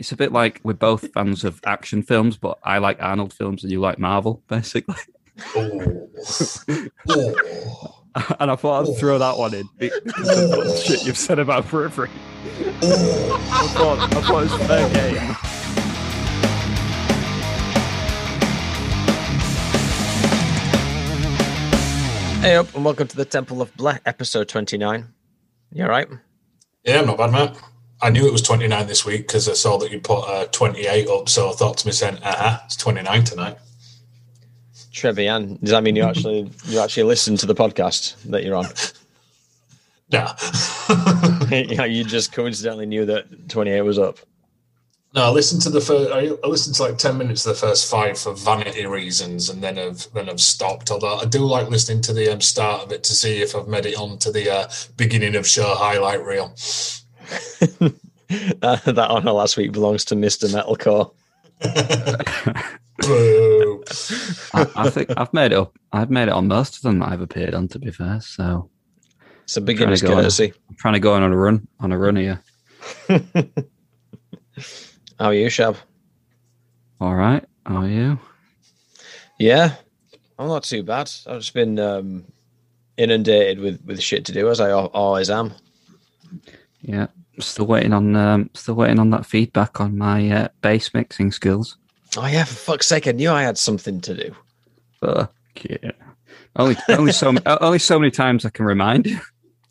It's a bit like we're both fans of action films, but I like Arnold films and you like Marvel, basically. Oh. oh. And I thought I'd oh. throw that one in because of the oh. shit you've said about Periphery. Oh. I thought, I thought it was fair game. Hey up, and welcome to the Temple of Bleh, episode 29. You all right? Yeah, I'm not bad, Matt. I knew it was 29 this week because I saw that you put uh, 28 up, so I thought to myself, uh-huh, it's 29 tonight. Trevian, does that mean you actually you actually listen to the podcast that you're on? Yeah, you just coincidentally knew that 28 was up. no, I listened to the first, I listened to like 10 minutes of the first five for vanity reasons and then I've, then I've stopped. Although I do like listening to the um, start of it to see if I've made it on to the uh, beginning of show highlight reel. That, that honor last week belongs to Mr. Metalcore. I, I think I've made it up. I've made it on most of them that I've appeared on, to be fair. So It's a beginner's go courtesy. I'm trying to go on a run, on a run here. How are you, Shab? All right. How are you? Yeah, I'm not too bad. I've just been um, inundated with, with shit to do, as I al- always am. Yeah. Still waiting on um, still waiting on that feedback on my uh, bass mixing skills. Oh, yeah, for fuck's sake, I knew I had something to do. Fuck yeah. Only only so only so many times I can remind you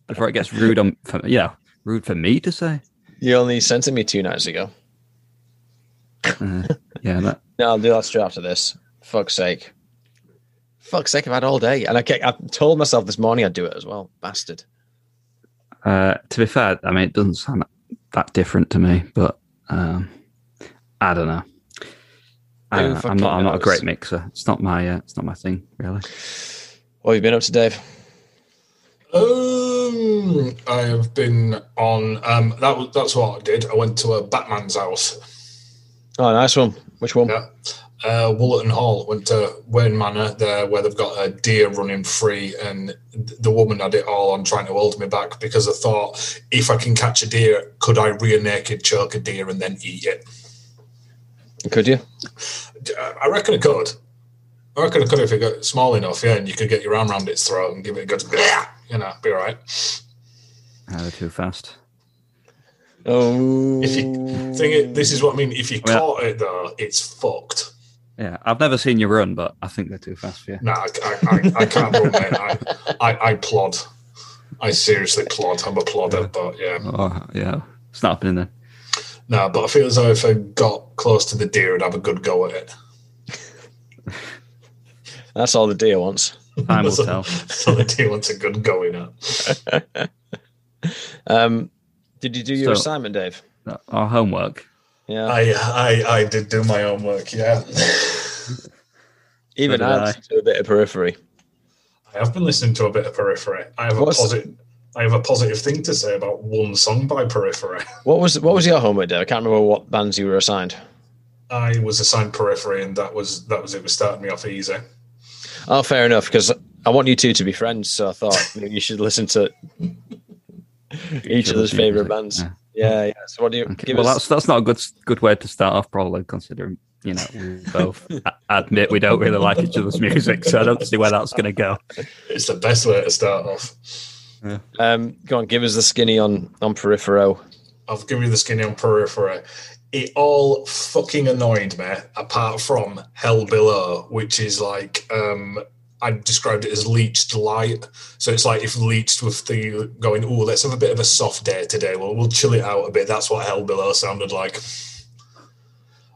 before it gets rude on for, yeah rude for me to say. You only sent it me two nights ago. Uh, yeah, that No, I'll do that straight after this. Fuck's sake. Fuck's sake, I've had all day. And I, I told myself this morning I'd do it as well. Bastard. Uh, to be fair, I mean, it doesn't sound that different to me, but um, I don't know. I don't know. I'm fucking not. I'm not a great mixer. It's not my. Uh, it's not my thing, really. What have you been up to, Dave? Um, I have been on. Um, that was that's what I did. I went to a Batman's house. Oh, nice one. Which one? Yeah, uh, Wollaton Hall. Went to Wayne Manor there, where they've got a deer running free, and the woman had it all on trying to hold me back because I thought if I can catch a deer, could I rear naked choke a deer and then eat it? Could you? Uh, I reckon I could. I reckon I could if it got small enough, yeah, and you could get your arm around its throat and give it a good, you know, be all right. Uh, they're too fast. Oh. If you thing it, this is what I mean. If you Yeah. caught it though, it's fucked. Yeah, I've never seen you run, but I think they're too fast for you. No, I, I, I, I can't run, mate. I, I, I plod. I seriously plod. I'm a plodder, but yeah. Oh, yeah, it's not happening then. No, but I feel as though if I got close to the deer, I'd have a good go at it. That's all the deer wants. Time will so, tell. so the deer wants a good going at. Um, did you do your So- assignment, Dave? Our homework. Yeah. I, I, I did do my own work. Yeah, Even I I. listened to a bit of periphery. I have been listening to a bit of Periphery. I have What's- a positive. I have a positive thing to say about one song by Periphery. What was what was your homework, Dave? I can't remember what bands you were assigned. I was assigned Periphery, and that was that was it. Was starting me off easy. Oh, fair enough. Because I want you two to be friends, so I thought maybe you should listen to each other's favorite bands. Yeah. Yeah, yeah. So what do you Okay. give Well, us? that's that's not a good good way to start off, probably, considering you know we both admit we don't really like each other's music, so I don't see where that's going to go. It's the best way to start off. Yeah. Um, go on, give us the skinny on on Peripheral. I'll give you the skinny on Periphery. It all fucking annoyed me, apart from Hell Below, which is like um I described it as leached light. So it's like if leached with the going, oh, let's have a bit of a soft day today. Well, we'll chill it out a bit. That's what Hell Below sounded like.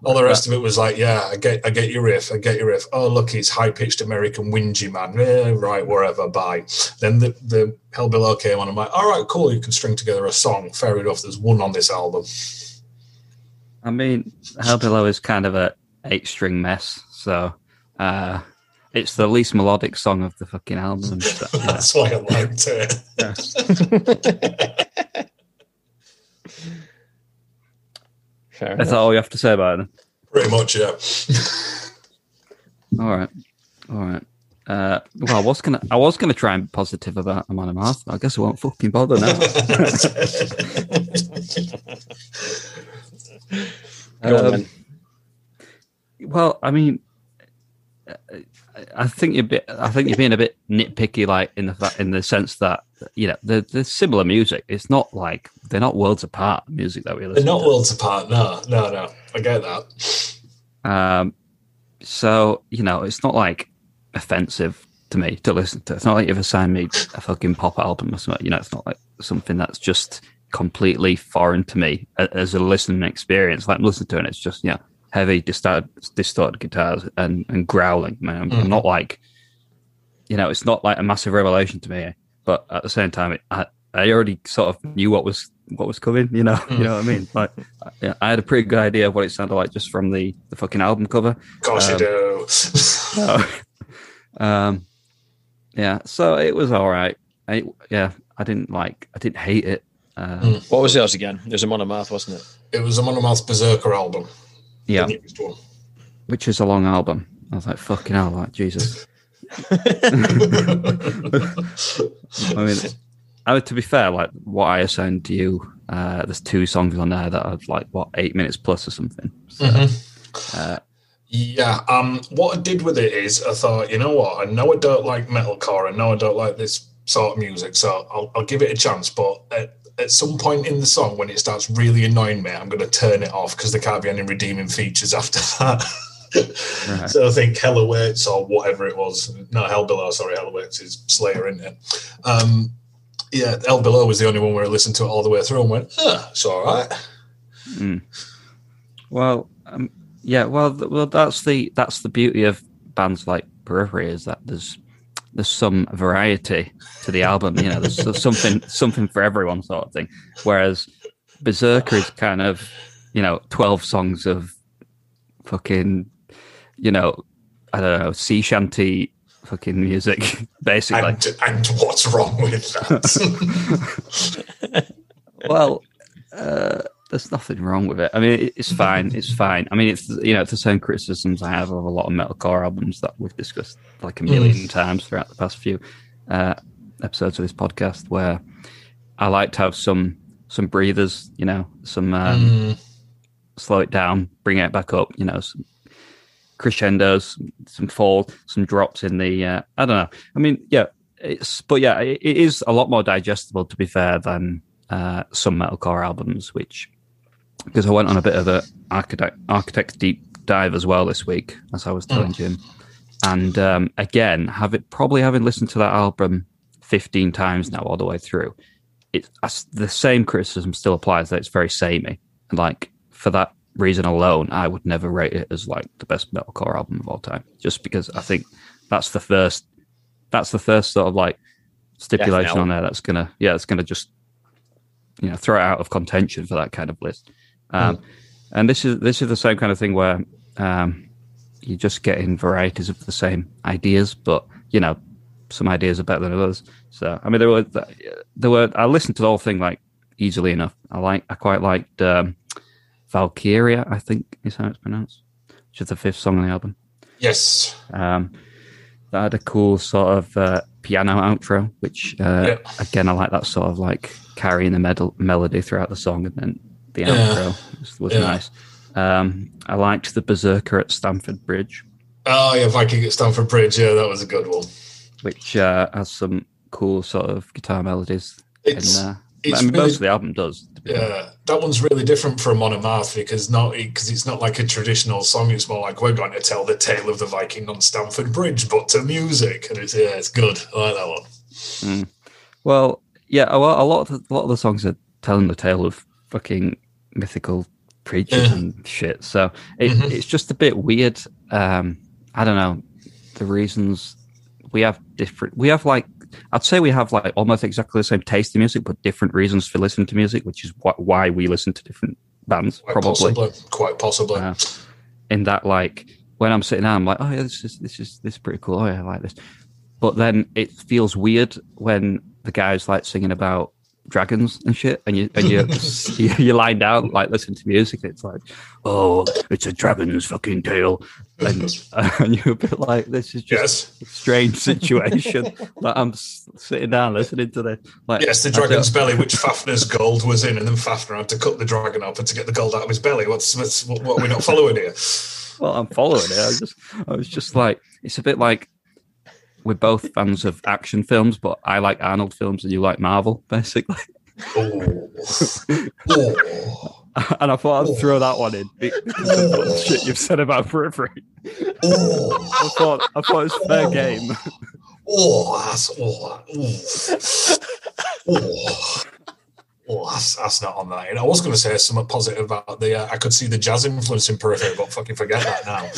All the rest of it was like, yeah, I get, I get your riff, I get your riff. Oh, look, it's high pitched American whingy man. Eh, right, wherever, bye. Then the the Hell Below came on. I'm like, all right, cool. You can string together a song. Fair enough. There's one on this album. I mean, Hell Below is kind of a eight string mess, so uh, it's the least melodic song of the fucking album. so, yeah. That's why I liked it. Fair That's all you have to say about it. Pretty much, yeah. All right, all right. Uh, well, I was gonna, I was gonna try and be positive about Amon Amarth, but I guess I won't fucking bother now. Go on, Um. Well, I mean, I- think you're bit. I think you're being a bit nitpicky, like in the in the sense that you know they're, they're similar music. It's not like they're not worlds apart. Music that we listen. To. They're not to. worlds apart. No, no, no. I get that. Um, so you know, it's not like offensive to me to listen to. It's not like you've assigned me a fucking pop album or something. You know, it's not like something that's just completely foreign to me as a listening experience. Like I'm listening to it, and it's just you know heavy distorted, distorted guitars and and growling. Man, I'm, I'm Mhm. not like you know, it's not like a massive revelation to me. But at the same time, it, I I already sort of knew what was what was coming. You know, you know what I mean. Like I, I had a pretty good idea of what it sounded like just from the the fucking album cover. Of course Um, you do. So, um, yeah, so it was all right. I, yeah, I didn't like, I didn't hate it. Uh, Mm. What was yours again? It was Amon Amarth, wasn't it? it was Amon Amarth Berserker album. Yeah, The newest one. which is a long album. I was like, fucking hell, like Jesus. I mean, I mean, to be fair, like what I assigned to you, uh, there's two songs on there that are like what eight minutes plus or something. So, Mhm. uh, Yeah. Um. What I did with it is I thought, you know what? I know I don't like metalcore. I know I don't like this sort of music, so I'll, I'll give it a chance. But at, at some point in the song, when it starts really annoying me, I'm going to turn it off because there can't be any redeeming features after that. Right. So I think Hell Awaits or whatever it was. No, Hell Below. Sorry, Hell Awaits is Slayer, isn't it? Um, yeah, Hell Below was the only one where I listened to it all the way through and went, huh, it's all right. Mm. Well, um, yeah, well, th- well, that's the that's the beauty of bands like Periphery is that there's there's some variety to the album. You know, there's, something something for everyone, sort of thing. Whereas Berserker is kind of you know twelve songs of fucking you know I don't know sea shanty fucking music basically. And, and what's wrong with that? well, uh, there's nothing wrong with it. I mean, it's fine. It's fine. I mean, it's you know, it's the same criticisms I have of a lot of metalcore albums that we've discussed like a million times throughout the past few uh, episodes of this podcast, where I like to have some some breathers. You know, some um, Mm, slow it down, bring it back up. You know, some crescendos, some fall, some drops in the. Uh, I don't know. I mean, yeah, it's but yeah, it, it is a lot more digestible to be fair than uh, some metalcore albums, which because I went on a bit of a architect architect deep dive as well this week, as I was telling Jim, and um, again, have it probably having listened to that album fifteen times now all the way through. As- the same criticism still applies that it's very samey, and like for that reason alone, I would never rate it as like the best metalcore album of all time, just because I think that's the first that's the first sort of like stipulation on there that's gonna yeah it's gonna just you know throw it out of contention for that kind of list um, and this is this is the same kind of thing where um, you're just getting varieties of the same ideas but you know some ideas are better than others so i mean there were there were i listened to the whole thing like easily enough i like i quite liked um, valkyria i think is how it's pronounced which is the fifth song on the album yes. um, that had a cool sort of uh, piano outro, which uh, Yeah. again I like that sort of like carrying the medal- melody throughout the song, and then the Yeah. outro was, was Yeah. nice. Um, I liked the Berserker at Stamford Bridge, Oh, yeah, Viking at Stamford Bridge. Yeah, that was a good one. which uh, has some cool sort of guitar melodies. It's, uh, it's I mean, really- most of the album does. To be honest. yeah, that one's really different from Amon Amarth because not because it's not like a traditional song. It's more like we're going to tell the tale of the Viking on Stamford Bridge, but to music, and it's yeah, it's good. I like that one. Well, yeah, a lot, a lot of the, a lot of the songs are telling the tale of fucking mythical creatures Yeah. and shit. So it, Mhm. it's just a bit weird. Um, I don't know the reasons we have different. We have like I'd say we have like almost exactly the same taste in music, but different reasons for listening to music, which is wh- why we listen to different bands. Quite probably possibly, quite possibly. Uh, in that like when I'm sitting down, I'm like, oh yeah, this is this is this is pretty cool. Oh yeah, I like this. But then it feels weird when the guy's like singing about dragons and shit, and you and you you, lie down like listen to music. It's like, oh, it's a dragon's fucking tail, and, and you're a bit like, this is just Yes. a strange situation. like I'm sitting down listening to this. Like, Yes, the dragon's belly, which Fafner's gold was in, and then Fafner had to cut the dragon open to get the gold out of his belly. What's, what's what, what are we not following here? Well, I'm following it. I was just, I was just like, it's a bit like we're both fans of action films, but I like Arnold films and you like Marvel, basically. Oh, oh, And I thought I'd throw that one in because of shit you've said about Periphery. oh, I thought, I thought it was fair game. oh, that's oh, oh, oh. Oh, that's, that's not on that. I was going to say something positive about the. Uh, I could see the jazz influence in Periphery, but fucking forget that now.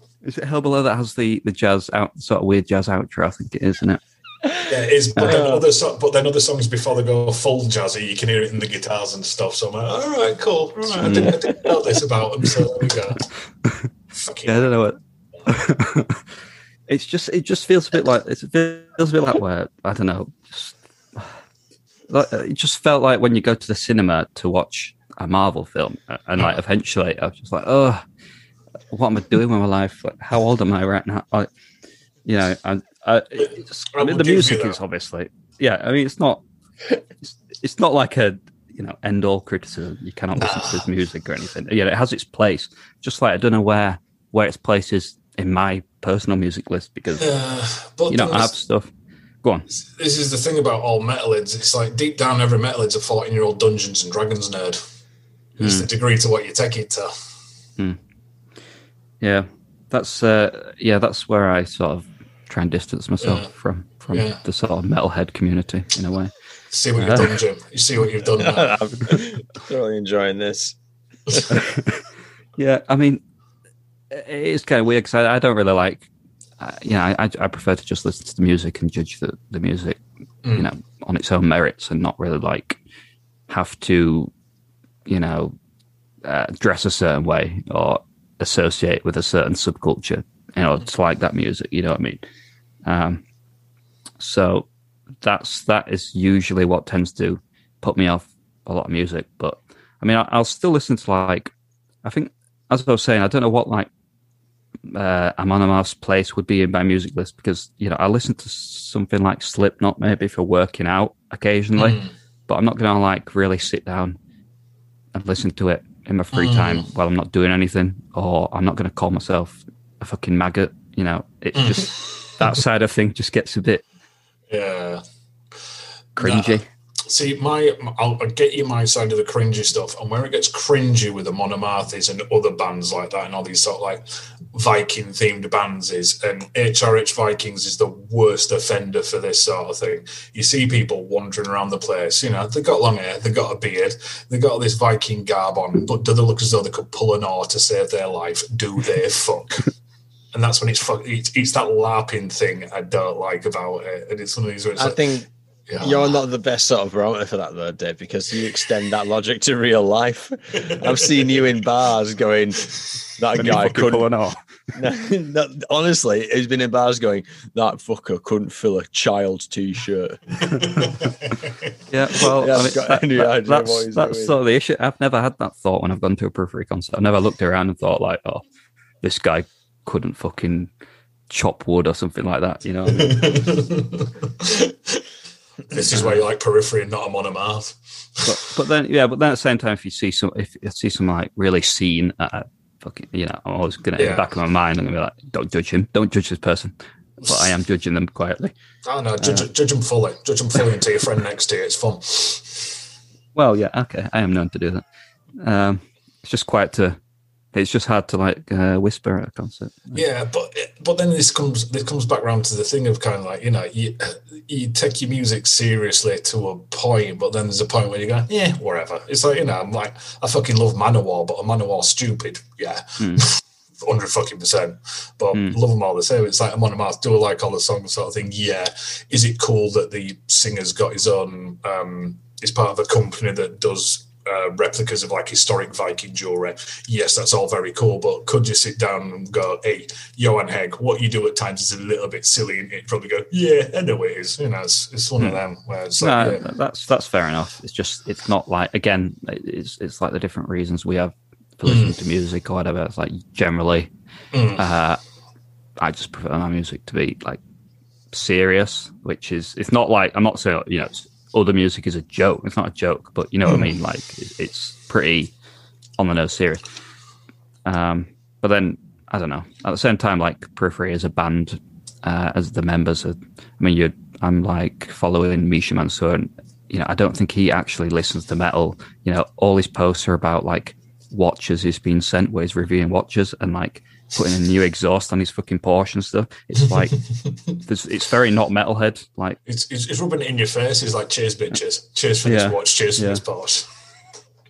Is it Hell Below that has the, the jazz out, sort of weird jazz outro? I think it is, isn't it? Yeah, it is. But then Uh. other, so- but then other songs before they go full jazzy, you can hear it in the guitars and stuff. So I'm like, all right, cool. All right, I didn't, I didn't know this about them. So there we go. Fucking Yeah, I don't know what. it's just it just feels a bit like it feels a bit like where I don't know. Just, like, it just felt like when you go to the cinema to watch a Marvel film, uh, and like eventually I was just like, oh, what am I doing with my life? Like, how old am I right now? Like, you know, I, I I mean, the music is obviously, yeah. I mean, it's not, it's, it's not like a you know end all criticism. You cannot listen to this music or anything. Yeah, it has its place. Just like I don't know where where its place is in my personal music list because Uh, you know I have stuff. Go on. this is the thing about all metalheads. It's like deep down, every metalhead's a 14 year old Dungeons and Dragons nerd. It's Hmm. the degree to what you take it to. Yeah, that's uh, yeah, that's where I sort of try and distance myself Yeah. from from Yeah. the sort of metalhead community in a way. See what you've done, Jim. You see what you've done now. I'm thoroughly enjoying this. Yeah, I mean, it is kind of weird because I, I don't really like. Uh, yeah, I, I prefer to just listen to the music and judge the, the music, you Mm. know, on its own merits and not really like have to, you know, uh, dress a certain way or associate with a certain subculture in order to like that music. You know what I mean? Um, so that's that is usually what tends to put me off a lot of music. But I mean, I, I'll still listen to like I think, as I was saying, I don't know what like uh, Amon place would be in my music list because you know I listen to something like Slipknot maybe for working out occasionally, Mm. but I'm not going to like really sit down and listen to it in my free Mm. time while I'm not doing anything, or I'm not going to call myself a fucking maggot. You know, it's Mm. just that side of thing just gets a bit Yeah. cringy. See, my I'll, I'll get you my side of the cringy stuff, and where it gets cringy with the Monomarthis and other bands like that, and all these sort of like Viking themed bands is, and HRH Vikings is the worst offender for this sort of thing. You see people wandering around the place, you know, they've got long hair, they've got a beard, they've got this Viking garb on, but do they look as though they could pull an oar to save their life? Do they fuck? And that's when it's fuck. It's, it's that LARPing thing I don't like about it, and it's one of these where it's I like, think yeah. you're not the best sort of barometer for that, though, Dave, because you extend that logic to real life. I've seen you in bars going, that When guy couldn't. pull an off. No, no, honestly, he's been in bars going, that fucker couldn't fill a child's t-shirt. Yeah, well, Yeah, I mean, that- that- that's, what he's that's sort of the issue. I've never had that thought when I've gone to a periphery concert. I've never looked around and thought like, oh, this guy couldn't fucking chop wood or something like that. You know, what I mean? This is where you like periphery and not Amon Amarth. but but then yeah, but then at the same time, if you see some, if you see some like really seen, uh, fucking, you know, I'm always gonna in the back of my mind, I'm gonna be like, don't judge him, don't judge this person. But I am judging them quietly. Oh no, judge, judge them fully. Judge them fully tell your friend next to you. It's fun. Well, yeah, okay, I am known to do that. Um, it's just quite to. It's just hard to like uh, whisper at a concert. Yeah, but but then this comes this comes back around to the thing of kind of like you know you you take your music seriously to a point, but then there's a point where you go yeah whatever. It's like you know I'm like I fucking love Manowar, but a Manowar stupid. Yeah. Hmm. Hundred fucking percent, but Hmm. love them all the same. It's like Amon Amarth. Do I like all the songs, sort of thing? Yeah. Is it cool that the singer's got his own? um Is part of a company that does uh, replicas of like historic Viking jewelry. Yes, that's all very cool, but could you sit down and go, "Hey, Johan Hegg, what you do at times is a little bit silly," and it probably go, "Yeah, I know it is." You know, it's, it's one of them where it's like, No, yeah. that's that's fair enough. It's just it's not like again, it's it's like the different reasons we have for listening to music or whatever. It's like generally, Mm. uh, I just prefer my music to be like serious, which is it's not like I'm not saying you know it's, other music is a joke. It's not a joke, but you know what I mean. Like it's pretty on the nose serious. Um, but then I don't know. At the same time, like Periphery as a band, uh, as the members, are, I mean, you I'm like following Misha Mansoor, and you know, I don't think he actually listens to metal. You know, all his posts are about like watches he's been sent where he's reviewing watches and like putting a new exhaust on his fucking Porsche and stuff. It's like it's very not metalhead. Like It's, it's, it's rubbing it in your face. It's like, cheers, bitches. Cheers for Yeah. this watch. Cheers for Yeah. this Porsche.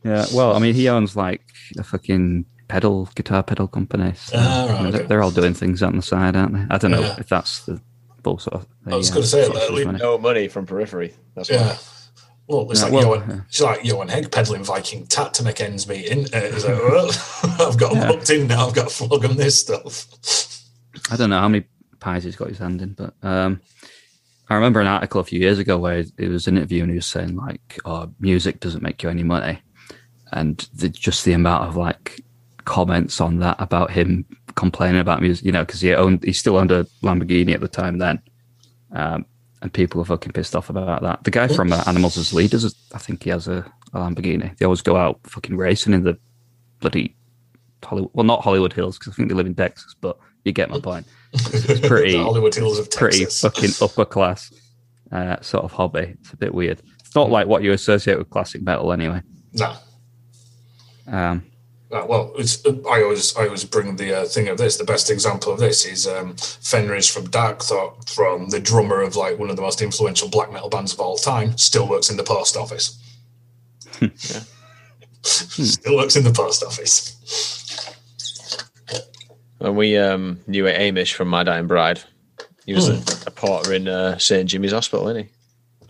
Yeah, well, I mean, he owns like a fucking pedal guitar pedal company. So, Ah, right, you know, they're- okay. they're all doing things on the side, aren't they? I don't know Yeah. if that's the full sort of. I was gonna uh, say, source at of least- money. No money from periphery. That's why. Well, it's Yeah, like well, Johan, it's like Johan Hegg peddling Viking tat to make ends meet. In uh, like, well, I've got Yeah. hooked in now. I've got to flog on this stuff. I don't know how many pies he's got his hand in, but um, I remember an article a few years ago where it was an interview and he was saying like, "Oh, music doesn't make you any money," and the, just the amount of like comments on that about him complaining about music, you know, because he owned, he still owned a Lamborghini at the time then, um, and people are fucking pissed off about that. The guy from uh, Animals as Leaders, I think he has a, a Lamborghini. They always go out fucking racing in the bloody Hollywood, well, not Hollywood Hills because I think they live in Texas, but you get my point It's pretty- Hollywood Hills of pretty Texas. fucking upper class uh, sort of hobby. It's a bit weird. It's not like what you associate with classic metal, anyway. No. Um, Uh, well, it's, I always I always bring the uh, thing of this. The best example of this is um, Fenriz from Darkthrone, from the drummer of like one of the most influential black metal bands of all time, still works in the post office. Still works in the post office. And we um, knew Amish from My Dying Bride. He was Hmm. a, a porter in uh, St Jimmy's Hospital, isn't he?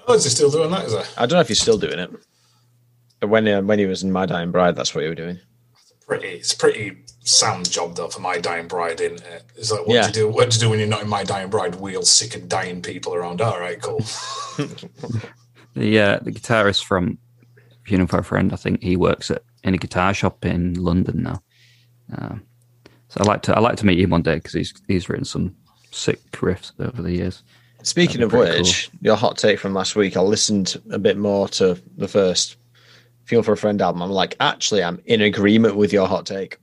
Oh, is he still doing that? Is he? I don't know if he's still doing it. But when uh, when he was in My Dying Bride, that's what he was doing. Pretty. It's a pretty sound job though for my dying bride. In it, it's like what Yeah. do you do? What do you do when you're not in my dying bride? Wheel sick and dying people around. All right, cool. the uh, the guitarist from Funeral for a Friend, I think he works at in a guitar shop in London now. Um, so I like to I like to meet him one day because he's he's written some sick riffs over the years. Speaking of be pretty which, your hot take from last week, I listened a bit more to the first Funeral for a Friend album. I'm like, actually, I'm in agreement with your hot take.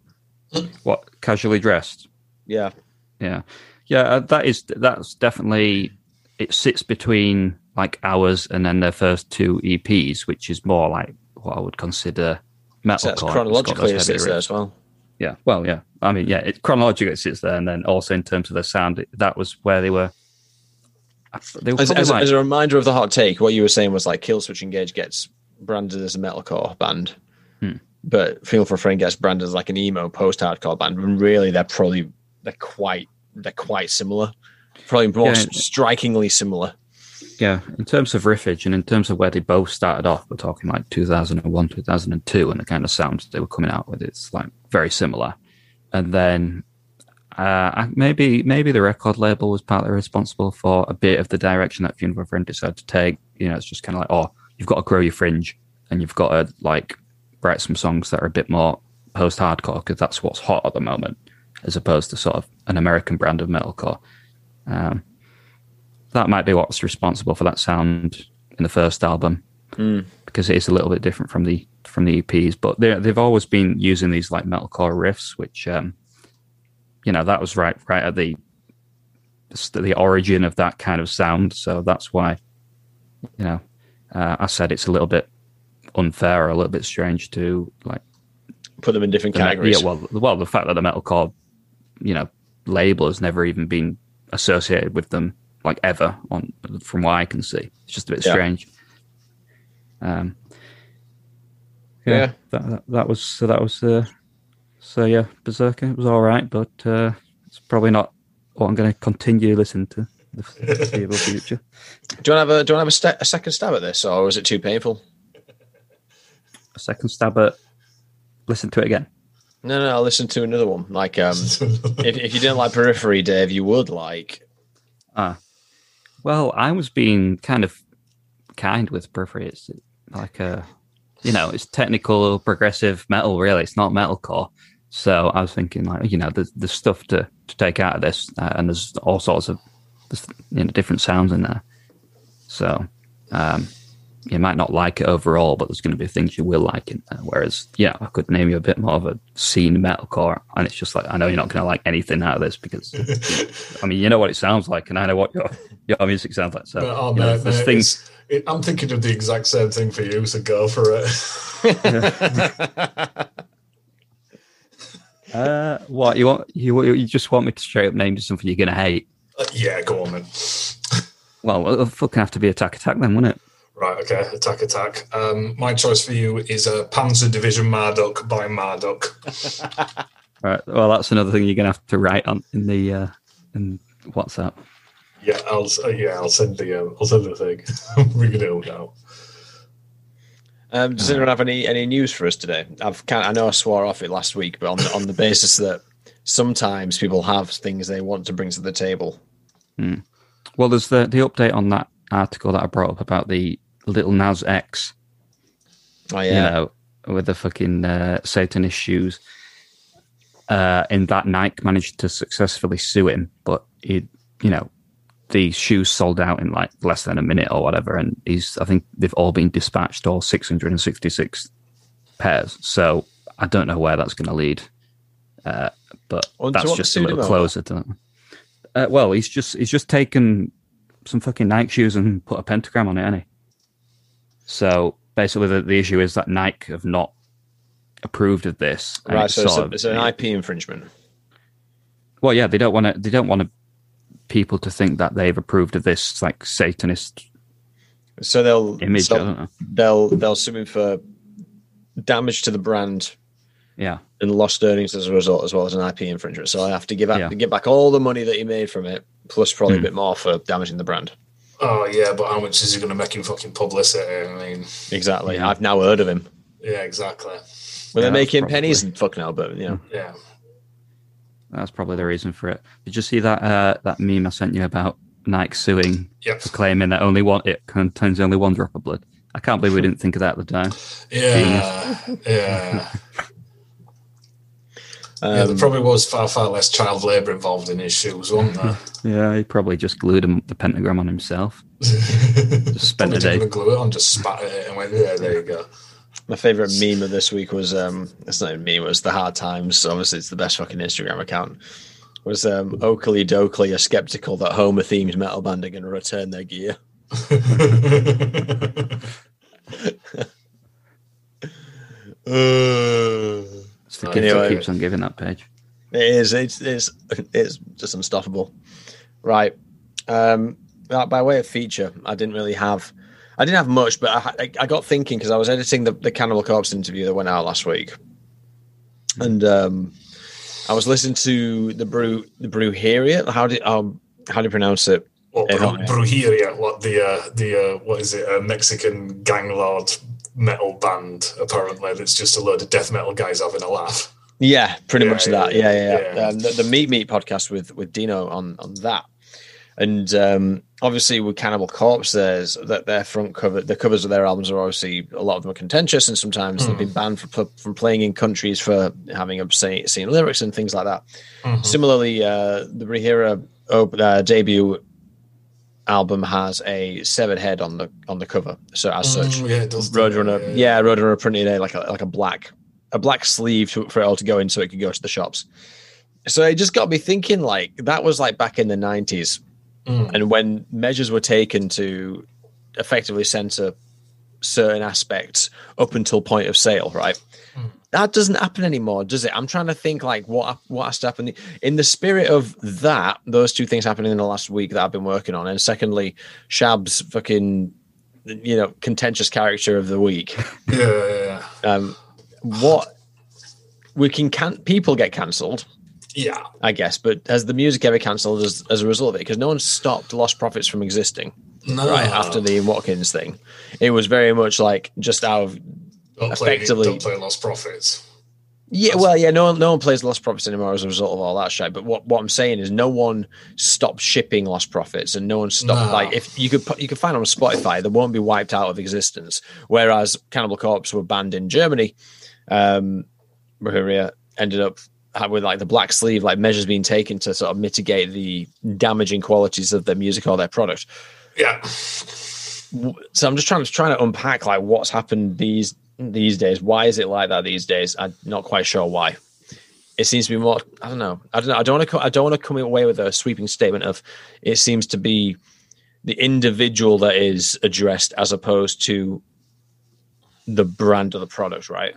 What casually dressed? Yeah. Yeah, yeah. Uh, that is that's definitely it sits between like ours and then their first two EPs, which is more like what I would consider So metalcore. chronologically it It's got those sits there as well. Yeah, well, yeah. I mean, yeah, it chronologically it sits there, and then also in terms of their sound, it- that was where they were. They were As, as, like, as a reminder of the hot take, what you were saying was like Killswitch Engage gets branded as a metalcore band, Hmm. but Funeral for a Friend gets branded as like an emo post-hardcore band. When really, they're probably they're quite they're quite similar, probably more Yeah. strikingly similar. yeah, in terms of riffage and in terms of where they both started off, we're talking like 2001, 2002, and the kind of sounds they were coming out with. It's like very similar. And then uh, maybe maybe the record label was partly responsible for a bit of the direction that Funeral Friend decided to take. You know, it's just kind of like, oh, you've got to grow your fringe and you've got to like write some songs that are a bit more post-hardcore because that's what's hot at the moment, as opposed to sort of an American brand of metalcore. Um, that might be what's responsible for that sound in the first album because it is a little bit different from the from the EPs. But they they've always been using these like metalcore riffs, which um, you know that was right right at the the origin of that kind of sound. So that's why you know uh, I said it's a little bit unfair or a little bit strange to like Put them in different the me- categories. Yeah, well, well, the fact that the metalcore, you know, label has never even been associated with them like ever on from what I can see. It's just a bit Yeah. strange. Um, yeah, Yeah. That, that that was so that was uh, so yeah, Berserker. It was all right, but uh, it's probably not what I'm going to continue listening to the foreseeable future. Do you want to have a do you want to have a, st- a second stab at this, or is it too painful? a second stab at listen to it again? No, no, I'll listen to another one. Like, um, if, if you didn't like Periphery, Dave, you would like. Ah, well, I was being kind of kind with Periphery. It's like a, you know, it's technical progressive metal. Really, it's not metalcore. So I was thinking, like, you know, there's, there's stuff to, to take out of this, uh, and there's all sorts of there's, you know different sounds in there. So um, you might not like it overall, but there's going to be things you will like in there. Whereas, yeah, I could name you a bit more of a scene metalcore, and it's just like I know you're not going to like anything out of this because, I mean, you know what it sounds like, and I know what your your music sounds like. So But, oh, you know, there's mate, things. it, I'm thinking of the exact same thing for you, so go for it. Uh, what you want? You you just want me to straight up name something you're going to hate? Uh, yeah, go on then. Well, it'll fucking have to be Attack Attack then, wouldn't it? Right, okay, attack, attack. Um, my choice for you is uh, Panzer Division Marduk by Marduk. All right. Well, that's another thing you're going to have to write on in the uh, in WhatsApp. Yeah, I'll uh, yeah, I'll send the um, I'll send the thing. Ring it out now. Um, does anyone have any any news for us today? I've kind I know I swore off it last week, but on the, on the basis that sometimes people have things they want to bring to the table. Well, there's the the update on that article that I brought up about the Lil Nas X. Oh you know, with the fucking uh, Satanist shoes. Uh, in that Nike managed to successfully sue him, but he, you know, the shoes sold out in like less than a minute or whatever, and he's, I think they've all been dispatched, all 666 pairs. So I don't know where that's going to lead, uh, but that's just a little closer to that. Uh, well, he's just he's just taken some fucking Nike shoes and put a pentagram on it, hasn't he? So basically, the, the issue is that Nike have not approved of this. right. So it's, a, of- it's an IP infringement. well, yeah, they don't want to. They don't want people to think that they've approved of this like Satanist So they'll image. so I don't know. they'll they'll sue him for damage to the brand Yeah, and lost earnings as a result, as well as an IP infringement. So I have to give out Yeah. give back all the money that he made from it, plus probably Hmm. a bit more for damaging the brand. Oh yeah, but how much is he going to make him fucking publicity? I mean, Exactly. Yeah. I've now heard of him. yeah, exactly. Will Yeah, they make that's him probably- pennies? Fuck no, but you know. Yeah. that's probably the reason for it. Did you see that uh, that meme I sent you about Nike suing Yep. for claiming that only one it contains only one drop of blood? I can't believe we didn't think of that at the time. Yeah. Yeah. Yeah. There Um, probably was far, far less child labour involved in his shoes, wasn't there? Yeah, he probably just glued him, the pentagram on himself. just spent a day. Even glue it on, just spat at it and went, yeah, there you go. My favorite meme of this week was um it's not a meme, it was the hard times. Obviously it's the best fucking Instagram account. Was um Okilly Dokilly are skeptical that Homer themed metal band are gonna return their gear. It's the gift Anyway. that keeps on giving that page. It is. It's it's it's just unstoppable. Right. Um. By way of feature, I didn't really have. I didn't have much, but I, I, I got thinking because I was editing the, the Cannibal Corpse interview that went out last week, and um, I was listening to the brew the Brujeria. How do um how do you pronounce it? What, Yeah, Bru- Brujeria, what the uh, the uh, what is it? A Mexican gang lord metal band apparently. That's just a load of death metal guys having a laugh. Yeah, pretty Yeah, much yeah, that. Yeah, yeah. yeah. Um, the, the Meat Meat podcast with with Dino on on that, and um, obviously with Cannibal Corpse, there's that their front cover, the covers of their albums are obviously a lot of them are contentious, and sometimes they've been banned for, from playing in countries for having obscene lyrics and things like that. Mhm. Similarly, uh, the Rehira op- uh, debut album has a severed head on the on the cover, so as such, Mm, yeah, it does. do that, Roadrunner, yeah, Roadrunner printed a like a like a black a black sleeve to, for it all to go in, so it could go to the shops. So it just got me thinking, like that was like back in the nineties, Mm. and when measures were taken to effectively censor certain aspects up until point of sale, right? Mm. That doesn't happen anymore, does it? I'm trying to think like what what has to happen in the spirit of that. Those two things happening in the last week that I've been working on, and secondly, Shab's fucking you know contentious character of the week. Yeah, yeah, yeah. Um, what we can can people get cancelled, Yeah. I guess, but has the music ever cancelled as, as a result of it? Because no one stopped Lostprophets from existing No. right after the Watkins thing. It was very much like just out of Don't play, effectively- don't play Lostprophets. Yeah, well, yeah, no one, no one plays Lostprophets anymore as a result of all that shit. But what, what I'm saying is, no one stopped shipping Lostprophets, and no one stopped. No. Like, if you could put, you can find them on Spotify, they won't be wiped out of existence. Whereas Cannibal Corpse were banned in Germany, um, Brujeria ended up with like the black sleeve, like measures being taken to sort of mitigate the damaging qualities of their music or their product. Yeah. So I'm just trying to trying to unpack like what's happened these these days. Why is it like that these days? I'm not quite sure why. It seems to be more. I don't know. I don't know. I don't want to. I don't want to come away with a sweeping statement of. It seems to be the individual that is addressed as opposed to the brand of the product, right?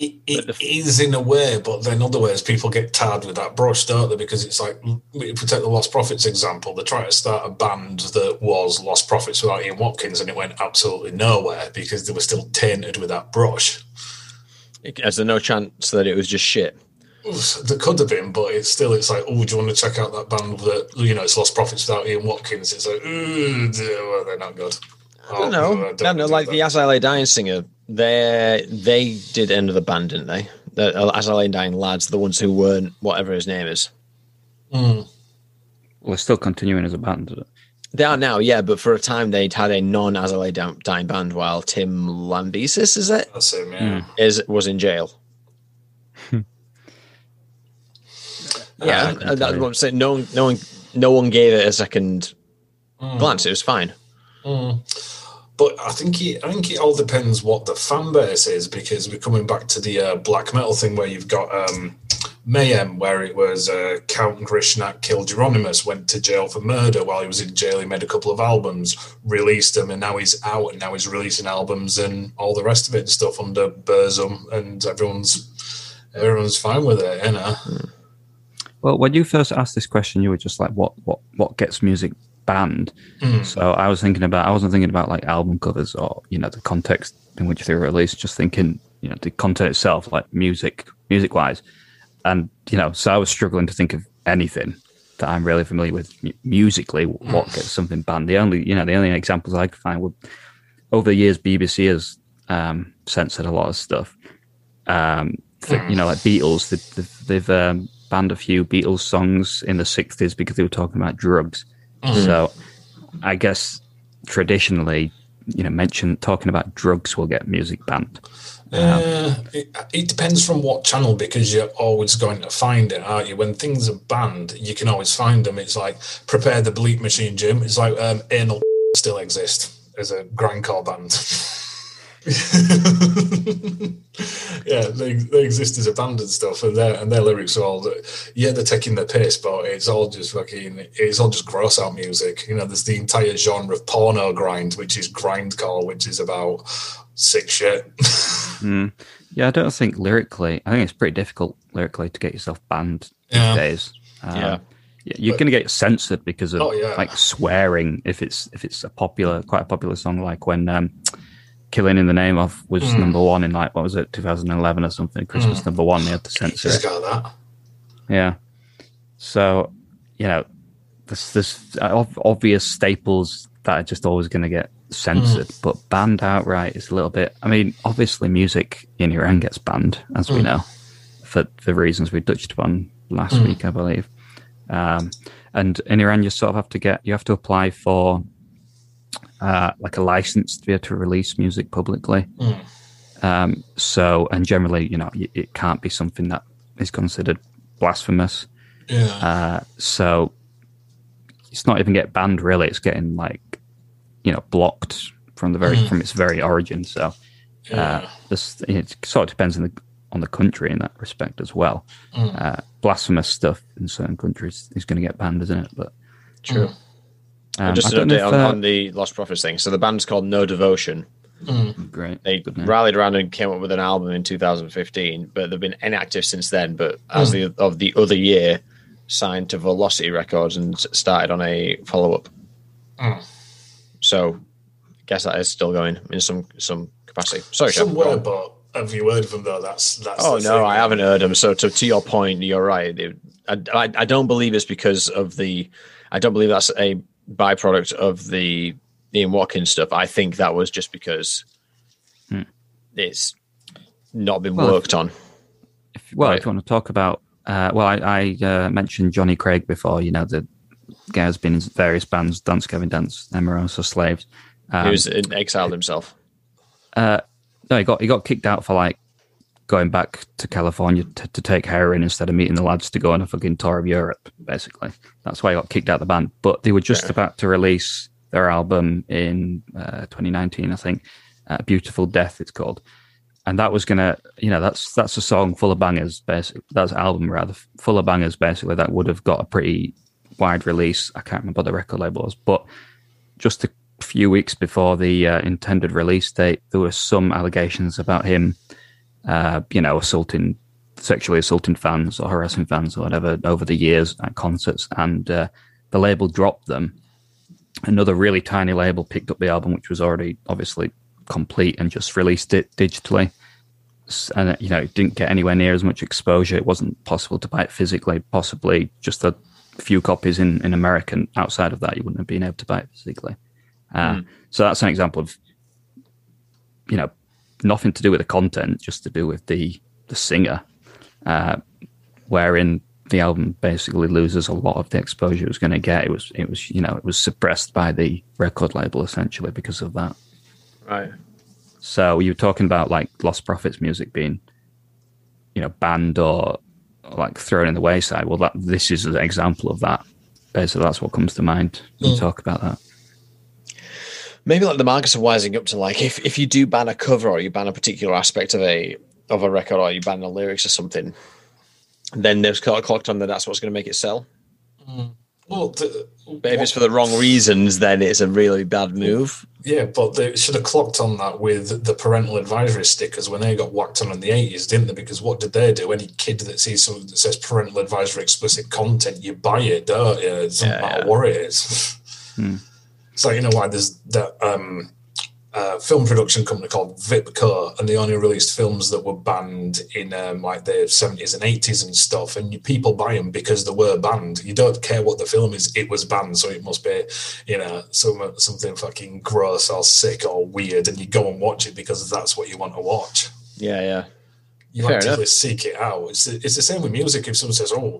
It, it the- is in a way, but then other ways people get tarred with that brush, don't they? Because it's like, if we take the Lostprophets example, they tried to start a band that was Lostprophets without Ian Watkins, and it went absolutely nowhere because they were still tainted with that brush. Is there no chance that it was just shit? There could have been, but it's still, it's like, oh, do you want to check out that band that, you know, it's Lostprophets without Ian Watkins? It's like, ooh, well, they're not good. I don't oh, know. I don't know. Like the As I Lay Dying singer, they they did end of the band, didn't they? The uh, As I Lay Dying lads, the ones who weren't whatever his name is. Mm. Well, it's still continuing as a band. is it? They are now, yeah, but for a time they'd had a non As I Lay Down- Dying band while Tim Lambesis, is it? That's him, yeah. Is was in jail. yeah, Uh, that's what I'm saying. No one, no one, no one gave it a second Mm. glance. It was fine. But I think it, I think it all depends what the fan base is because we're coming back to the uh, black metal thing where you've got um, Mayhem, where it was uh, Count Grishnackh killed Euronymous, went to jail for murder. While he was in jail, he made a couple of albums, released them, and now he's out and now he's releasing albums and all the rest of it and stuff under Burzum, and everyone's everyone's fine with it, you know. Well, when you first asked this question, you were just like, "What, what, what gets music banned?" Mm. So I was thinking about, I wasn't thinking about like album covers or you know the context in which they were released. Just thinking, you know, the content itself, like music, music wise, and you know, so I was struggling to think of anything that I'm really familiar with mu- musically. What gets something banned? The only, you know, the only examples I could find were over the years, BBC has um, censored a lot of stuff. Um, th- you know, like Beatles, they've, they've, they've um, banned a few Beatles songs in the 60s because they were talking about drugs. So I guess traditionally, you know, mention talking about drugs will get music banned. Uh, it, it depends from what channel because you're always going to find it, aren't you? When things are banned, you can always find them. It's like prepare the bleep machine, Jim. It's like um, anal still exist as a grindcore band. yeah, they, they exist as a band and stuff, and their and their lyrics are all yeah, they're taking the piss, but it's all just fucking it's all just gross out music. You know, there's the entire genre of porno grind, which is grindcore, which is about sick shit. Mm. Yeah, I don't think lyrically, I think it's pretty difficult lyrically to get yourself banned Yeah. these days. Um, Yeah. y- You're going to get censored because of Oh, yeah. like swearing if it's if it's a popular quite a popular song like when um, "Killing in the Name of" was Mm. number one in like what was it 2011 or something Christmas hmm. number one they had to censor it got that. Yeah. So, you know, there's this uh, obvious staples that are just always going to get censored, hmm. but banned outright is a little bit. I mean, obviously, music in Iran gets banned, as we hmm. know, for the reasons we touched upon last week, I believe. Um, and in Iran, you sort of have to get, you have to apply for uh, like a license to be able to release music publicly. Um, so, and generally, you know, it, it can't be something that is considered blasphemous. Yeah. Uh, so it's not even get banned really. It's getting like, you know, blocked from the very from its very origin. So uh, Yeah. this it sort of depends on the on the country in that respect as well. Uh, blasphemous stuff in certain countries is going to get banned, isn't it? But True. Um, Just I an update if, on, uh, on the Lost Prophets thing. So the band's called No Devotion. great. They rallied around and came up with an album in 2015, but they've been inactive since then. But as the of the other year, signed to Velocity Records and started on a follow up. Mm. So, I guess that is still going in some some capacity. Sorry, Somewhere, on. but have you heard of them though? That's that's. Oh no, thing. I haven't heard them. So to, to your point, you're right. It- I, I, I don't believe it's because of the. I don't believe that's a byproduct of the Ian Watkins stuff. I think that was just because Hmm. it's not been Well, worked on. If, well, Right. if you want to talk about, uh, well, I, I uh, mentioned Johnny Craig before. You know, the guy has been in various bands: Dance Gavin Dance, Emarosa Slaves. Um, he was in- exiled himself. uh, no, he got he got kicked out for like going back to California to, to take heroin instead of meeting the lads to go on a fucking tour of Europe. Basically, that's why I got kicked out of the band. But they were just Fair. about to release their album in uh, 2019, I think. Uh, Beautiful Death, it's called, and that was gonna, you know, that's that's a song full of bangers. Basically, that's an album rather full of bangers. Basically, that would have got a pretty wide release. I can't remember what the record label was, but just a few weeks before the uh, intended release date, there were some allegations about him, uh, you know, assaulting, sexually assaulting fans or harassing fans or whatever over the years at concerts, and uh, the label dropped them. Another really tiny label picked up the album, which was already obviously complete, and just released it digitally. And you know, it didn't get anywhere near as much exposure. It wasn't possible to buy it physically. Possibly just a few copies in in America. And outside of that, you wouldn't have been able to buy it physically. Uh, So that's an example of, you know, nothing to do with the content, just to do with the the singer, uh, wherein the album basically loses a lot of the exposure it was going to get. It was it was you know it was suppressed by the record label essentially because of that. Right. So you were talking about like Lostprophets music being, you know, banned or, or like thrown in the wayside. Well, that this is an example of that. Basically, that's what comes to mind when you talk about that. Maybe like the markets are wising up to like if, if you do ban a cover or you ban a particular aspect of a of a record or you ban the lyrics or something, then they've got clocked on that that's what's going to make it sell. Mm. Well, the, But if it's for the wrong reasons, then it's a really bad move. yeah, but they should have clocked on that with the parental advisory stickers when they got whacked on in the eighties, didn't they? Because what did they do? Any kid that sees something that says parental advisory explicit content, you buy it, don't you? It doesn't Yeah, matter yeah. what it is. So you know why there's that um, uh, film production company called Vipco, and they only released films that were banned in um, like the seventies and eighties and stuff. And people buy them because they were banned. You don't care what the film is; it was banned, so it must be, you know, some something fucking gross or sick or weird, and you go and watch it because that's what you want to watch. Yeah, yeah. You Fair actively enough. seek it out. It's the, it's the same with music. If someone says, "Oh,"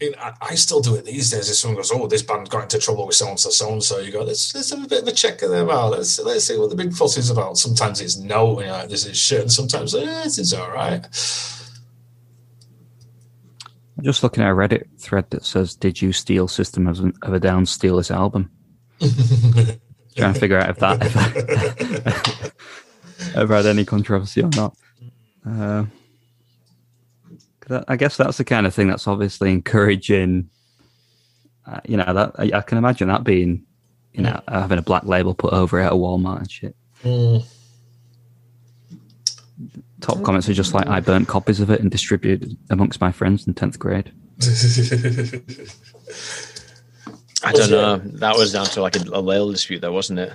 I, I still do it these days. If someone goes, "Oh, this band got into trouble with so and so, so and so," you go, "Let's let's have a bit of a check of them out. Let's let's see what the big fuss is about." Sometimes it's no, you know, this is shit, and sometimes eh, this is all right. I'm just looking at a Reddit thread that says, "Did you steal System of, of a Down steal this album?" Trying to figure out if that ever, ever had any controversy or not. Uh, 'cause I I guess that's the kind of thing that's obviously encouraging. Uh, you know that I, I can imagine that being, you know, having a black label put over it at a Walmart and shit. Mm. Top comments are just like, "I burnt copies of it and distributed amongst my friends in tenth grade." I don't it- know. That was down to like a, a label dispute, though, wasn't it?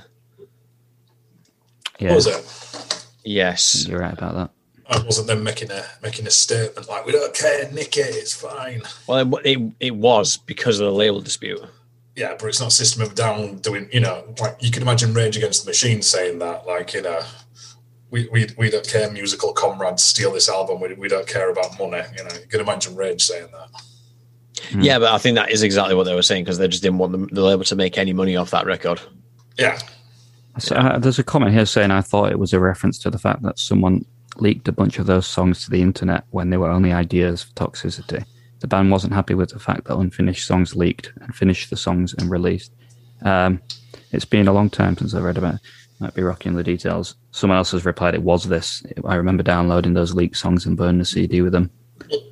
Yeah, What was it? Yes. you're right about that. I wasn't them making a making a statement like, "We don't care, nick it, it's fine." Well, it, it, it was because of the label dispute. Yeah, but it's not System of Down doing, you know, like you can imagine Rage Against the Machine saying that, like, you know, we, we, we don't care, musical comrades steal this album, we, we don't care about money, you know, you can imagine Rage saying that. Yeah, but I think that is exactly what they were saying because they just didn't want the, the label to make any money off that record. Yeah, So, uh, there's a comment here saying I thought it was a reference to the fact that someone leaked a bunch of those songs to the internet when they were only ideas for toxicity. The band wasn't happy with the fact that unfinished songs leaked and finished the songs and released. Um, it's been a long time since I read about it. Might be rocking the details. Someone else has replied, it was this. I remember downloading those leaked songs and burning a CD with them.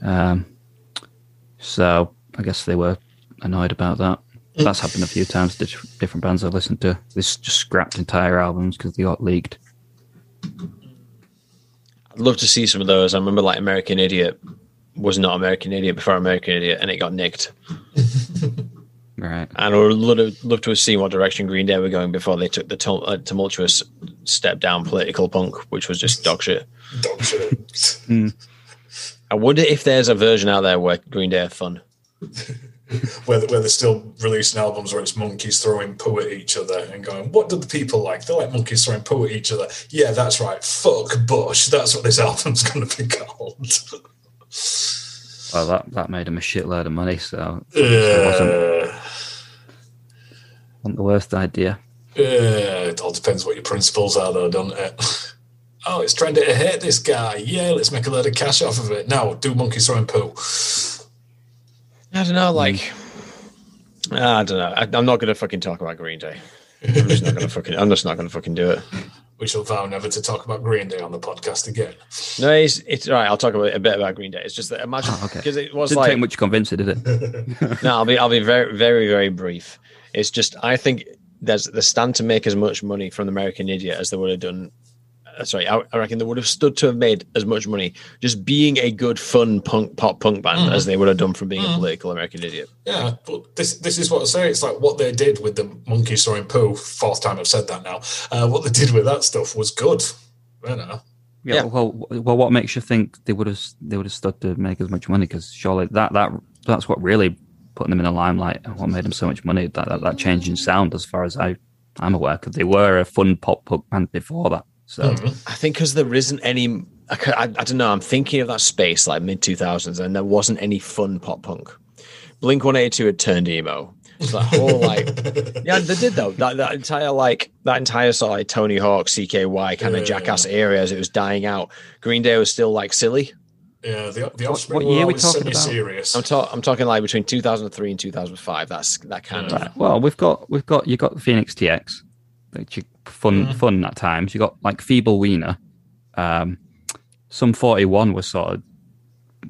Um, so I guess they were annoyed about that. That's happened a few times to different bands I've listened to. This just scrapped entire albums because they got leaked. I'd love to see some of those. I remember like American Idiot was not American Idiot before American Idiot and it got nicked. Right. And I would love to, love to have seen what direction Green Day were going before they took the uh, tumultuous step down political punk, which was just dog shit. dog shit. I wonder if there's a version out there where Green Day are fun. where, where they're still releasing albums where it's monkeys throwing poo at each other and going, what do the people like? They like monkeys throwing poo at each other. Yeah, that's right. Fuck Bush. That's what this album's going to be called. Well, that, that made him a shitload of money, so it wasn't, wasn't the worst idea. uh, it all depends what your principles are, though, doesn't it? oh, it's trendy to hate this guy. Yeah, let's make a load of cash off of it. Now, do monkeys throwing poo. I don't know, hmm. like uh, I don't know. I, I'm not going to fucking talk about Green Day. I'm just not going to fucking. I'm just not going to fucking do it. We shall vow never to talk about Green Day on the podcast again. No, it's, it's all right. I'll talk about a bit about Green Day. It's just that imagine Oh, okay. because it was Didn't like take much to convince it, did it? no, I'll be I'll be very very very brief. It's just I think there's the stand to make as much money from the American Idiot as they would have done. Uh, Sorry, I, I reckon they would have stood to have made as much money just being a good, fun punk pop punk band as they would have done from being a political American idiot. Yeah, but this this is what I say. It's like what they did with the monkeys throwing poo. Fourth time I've said that now. Uh, what they did with that stuff was good. You know. Yeah, Yeah. Well, well, what makes you think they would have they would have stood to make as much money? Because surely that that that's what really put them in the limelight and what made them so much money. That that, that change in sound, as far as I I'm aware, because they were a fun pop punk band before that. So hmm. I think because there isn't any. I, I, I don't know. I'm thinking of that space like mid 2000s, and there wasn't any fun pop punk. Blink 182 had turned emo. It's that whole like, yeah, they did though. That, that entire like that entire sort of like Tony Hawk, CKY kind of Yeah. jackass area as it was dying out. Green Day was still like silly. Yeah, the the offspring what were year we always talking about? semi-serious. I'm, ta- I'm talking like between 2003 and 2005. That's that kind of. Right. Well, we've got we've got you got Fenix TX, which you fun fun at times. You got like Feeble Wiener, um, Sum 41 was sort of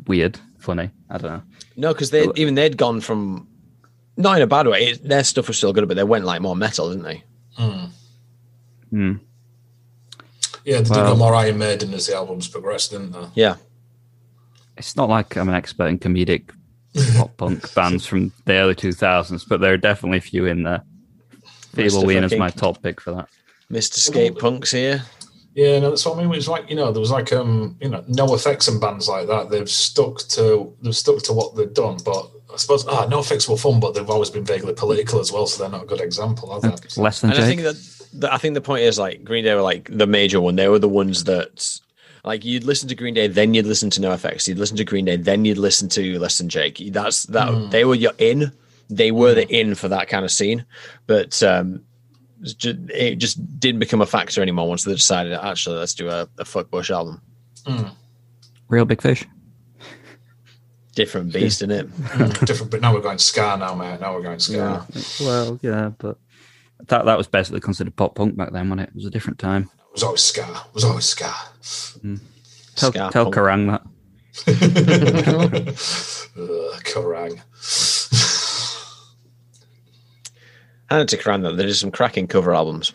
weird, funny. I don't know. No, because they even they'd gone from not in a bad way. It, their stuff was still good, but they went like more metal, didn't they? Hmm. yeah, they did Well- go more Iron Maiden as the albums progressed, didn't they? Yeah. It's not like I'm an expert in comedic pop punk bands from the early two thousands, but there are definitely a few in there. Feeble Mr. Wiener's my top pick for that. Mr. Skate Punks here. Yeah, no, that's what I mean. It was like you know, there was like um, you know, NoFX and bands like that. They've stuck to they've stuck to what they've done, but I suppose ah, NoFX were fun, but they've always been vaguely political as well, so they're not a good example, are they? Less than And I Jake. think that, that I think the point is like Green Day were like the major one. They were the ones that like you'd listen to Green Day, then you'd listen to NoFX. You'd listen to Green Day, then you'd listen to Less Than Jake. That's that they were your in. They were the in for that kind of scene, but um, it's ju- it just didn't become a factor anymore once they decided actually let's do a, a fuck Bush album. Hmm. Reel Big Fish. Different beast in it. Hmm, different. But now we're going ska now, man. Now we're going ska. Well, yeah, but that that was basically considered pop punk back then, when it? it was a different time. It was always ska. It was always ska. Hmm. Tell, Ska tell punk. Kerrang that. Ugh, Kerrang. Hand it to Kerrang though, they did some cracking cover albums.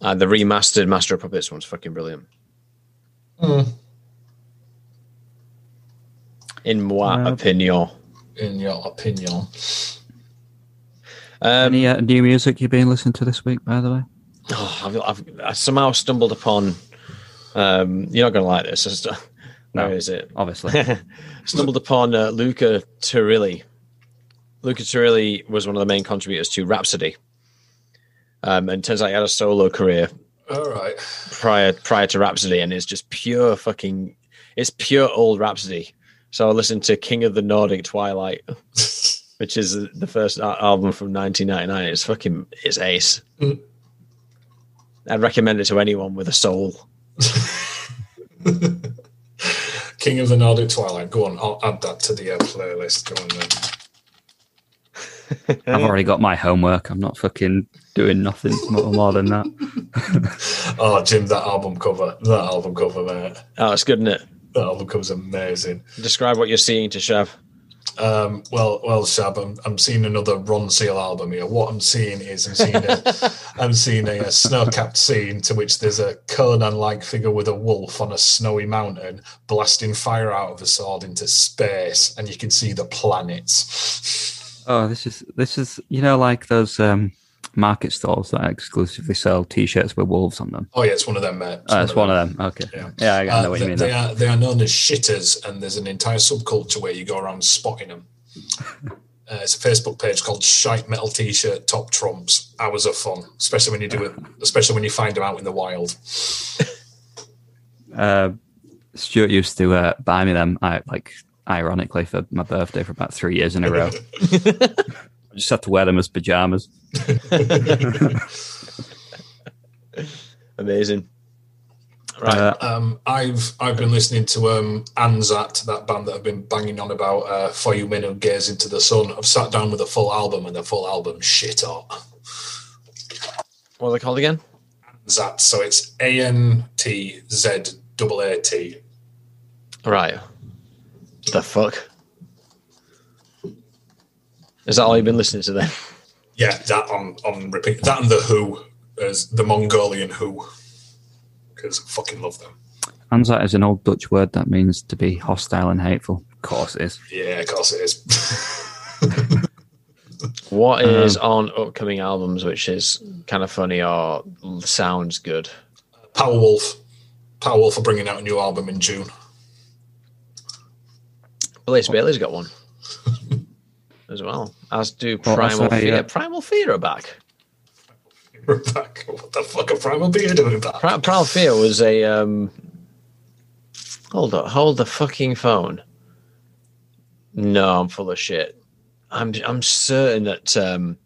Uh, the remastered Master of Puppets one's fucking brilliant. In my Uh, opinion. In your opinion, Um, Any uh, new music you've been listening to this week, by the way? oh, I've, I've I somehow stumbled upon. Um, you're not going to like this. It's- No. Where is it? Obviously. stumbled upon uh, Luca Turilli. Luca Turilli was one of the main contributors to Rhapsody. Um, and turns out he had a solo career all right. prior prior to Rhapsody, and it's just pure fucking. It's pure old Rhapsody. So I listened to King of the Nordic Twilight, which is the first album from 1999. It's fucking it's ace. Mm. I'd recommend it to anyone with a soul. King of the Nordic Twilight. Go on, I'll add that to the uh, playlist. Go on then. I've already got my homework. I'm not fucking doing nothing more, more than that. Oh, Jim, that album cover. That album cover, mate. Oh, it's good, isn't it? That album cover's amazing. Describe what you're seeing to Shav. Um, well, well, Shab, I'm, I'm seeing another Ronseal album here. What I'm seeing is I'm seeing a, I'm seeing a, snow-capped scene to which there's a Conan-like figure with a wolf on a snowy mountain blasting fire out of a sword into space, and you can see the planets. Oh, this is this is you know like those um, market stalls that exclusively sell T-shirts with wolves on them. Oh yeah, it's one of them, mate. It's Oh, it's one of them. Okay. Yeah. Yeah, I Uh, know what they, you mean. they are they are known as shitters, and there's an entire subculture where you go around spotting them. Uh, it's a Facebook page called Shite Metal T-shirt Top Trumps. Hours of fun, especially when you do it, especially when you find them out in the wild. Uh, Stuart used to uh, buy me them, I, like ironically, for my birthday for about three years in a row. I just had to wear them as pajamas. Amazing. Right. Uh, Um, I've I've been listening to um, Antzaat, that band that I've been banging on about uh, for you men who gaze into the sun. I've sat down with a full album, and the full album shit hot. what are they called again? Zat, so it's A N T Z double A T. Right. The fuck? Is that all you've been listening to then? Yeah, that on on repeat. That and the Hu as the Mongolian Hu, because I fucking love them. Antzaat is an old Dutch word that means to be hostile and hateful. Of course it is. Yeah, of course it is. What um, is on upcoming albums which is kind of funny or sounds good? Powerwolf, Powerwolf are bringing out a new album in June. Blaze Bayley's got one as well. As do Primal that's, uh, Fear. yeah. Primal Fear are back. We're back. What the fuck are Primal Fear doing back? Pri- Primal Fear was a um. Hold up! Hold the fucking phone. No, I'm full of shit. I'm I'm certain that um,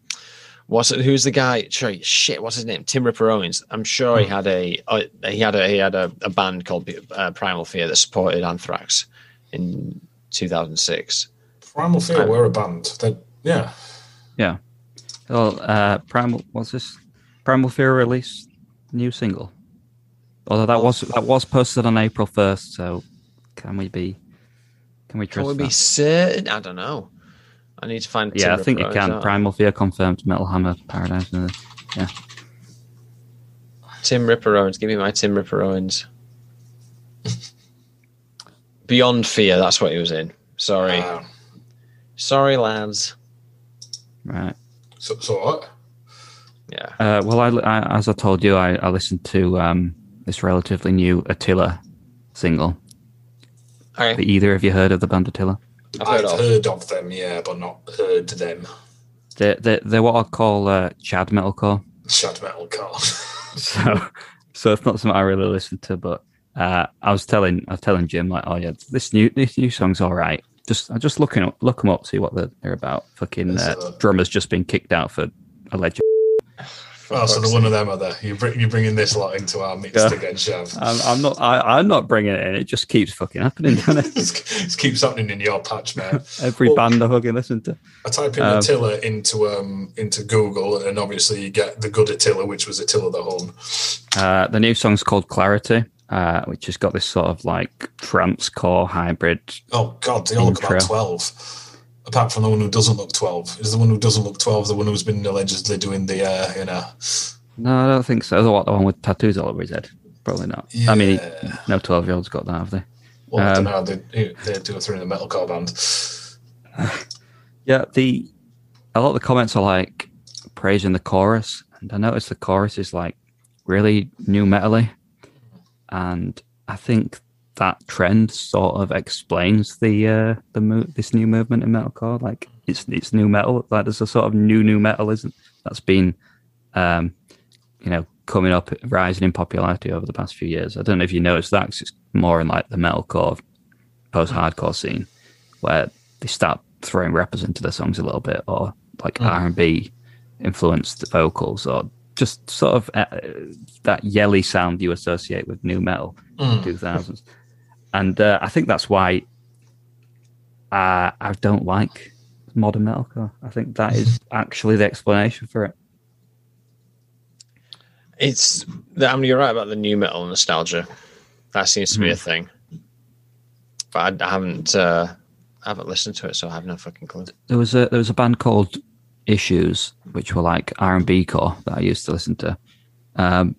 what's it, who's the guy? Sorry, shit. What's his name? Tim Ripper Owens. I'm sure he had a uh, he had a he had a, a band called uh, Primal Fear that supported Anthrax in 2006. Primal Fear were a band. They, yeah. Yeah. Well, uh, Primal, what's this? Primal Fear released new single. Although that was that was posted on April first, so can we be? Can we Can trust we be that? certain? I don't know. I need to find. Yeah, I think Ripper you can. Out. Primal Fear confirmed. Metal Hammer Paradise. Yeah. Tim Ripper Owens. Give me my Tim Ripper Owens. Beyond Fear, that's what he was in. Sorry. Uh, Sorry, lads. Right. so, so what? Yeah. Uh, well, I, I, as I told you, I, I listened to um, this relatively new Attila single. Okay. Have either of you heard of the band Attila? I've I've heard heard, of. of them, yeah, but not heard them. They're, they're, they're what I call uh, Chad metalcore. Shad metal car. so so it's not something I really listen to. But uh, I was telling I was telling Jim like, oh yeah, this new this new song's all right. Just I just looking up look them up, see what they're, they're about. Fucking uh, drummer's just been kicked out for alleged. oh, so the one of them are there. You bring, you're bringing this lot into our mix Yeah. again, Shav. I'm, I'm not I, I'm not bringing it in. It just keeps fucking happening. Doesn't it? it keeps happening in your patch, man. Every Well- band I fucking listen to. I type in Um, Attila into um into Google, and obviously you get the good Attila, which was Attila the Hun. Uh, the new song's called Clarity, uh, which has got this sort of like trance core hybrid. Oh God, they all look Intro. about twelve. Apart from the one who doesn't look twelve, is the one who doesn't look twelve the one who's been allegedly doing the uh, you know? No, I don't think so. The one, the one with tattoos all over his head. Probably not. I mean, no 12 year old's got that, have they? Well, I don't Um, know. They they do it through in the metalcore band. Yeah, the a lot of the comments are like praising the chorus, and I noticed the chorus is like really nu metally, and I think that trend sort of explains the uh, the mo- this new movement in metalcore. Like it's it's nu metal. Like there's a sort of new nu metalism that's been, um, you know, coming up, rising in popularity over the past few years. I don't know if you noticed that. 'cause it's more in like the metalcore, post hardcore scene, where they start throwing rappers into their songs a little bit, or like R and B influenced vocals, or just sort of uh, that yelly sound you associate with nu metal Mm. two thousands, and uh, I think that's why uh, I don't like modern metalcore. I think that is actually the explanation for it. It's. I mean, you're right about the nu metal nostalgia. That seems to be a Hmm. thing. But I, I haven't. Uh, I haven't listened to it, so I have no fucking clue. There was a there was a band called Issues, which were like R and B core that I used to listen to, um,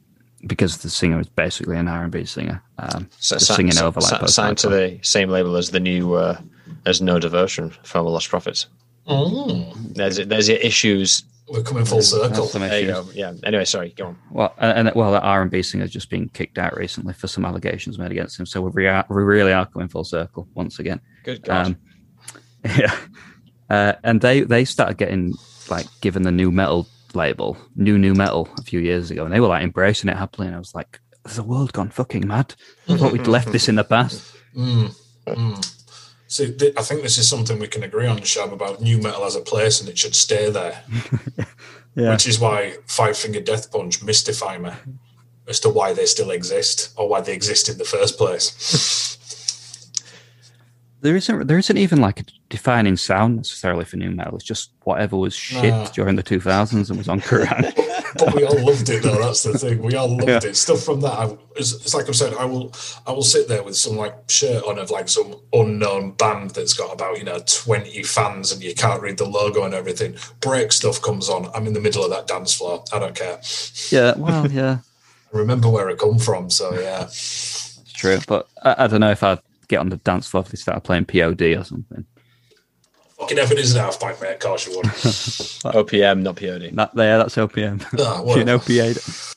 because the singer was basically an R and B singer, um, So, just si- singing si- over like si- signed to the same label as the new uh, as No Devotion from Lostprophets. Mm. There's there's your issues. We're coming full circle. There you go. Yeah. Anyway, sorry. Go on. Well, and, and well, that R and B singer's just been kicked out recently for some allegations made against him. So we, re- we really are coming full circle once again. Good God. Um, yeah. uh, and they they started getting like given the nu metal label, new nu metal, a few years ago, and they were like embracing it happily. And I was like, "Has the world gone fucking mad? I thought we'd left this in the past." Mm, mm. See, th- I think this is something we can agree on, Shab, about nu metal as a place, and it should stay there. Yeah. Which is why Five Finger Death Punch mystify me as to why they still exist or why they exist in the first place. There isn't there isn't even like a defining sound necessarily for nu metal. It's just whatever was shit Nah. during the two thousands and was on Kerrang. but we all loved it though. That's the thing. We all loved Yeah. it. Stuff from that. I, it's, it's like I've said. I will. I will sit there with some like shirt on of like some unknown band that's got about you know twenty fans and you can't read the logo and everything. Break stuff comes on. I'm in the middle of that dance floor. I don't care. yeah, well, yeah, I remember where it come from. So yeah. it's true. But I, I don't know if I'd get on the dance floor if they started playing POD or something. Fucking Heaven Is a Halfpipe, mate. Of course you would. OPM, not POD. That there, that's OPM. Ah, you know, whatever. PA.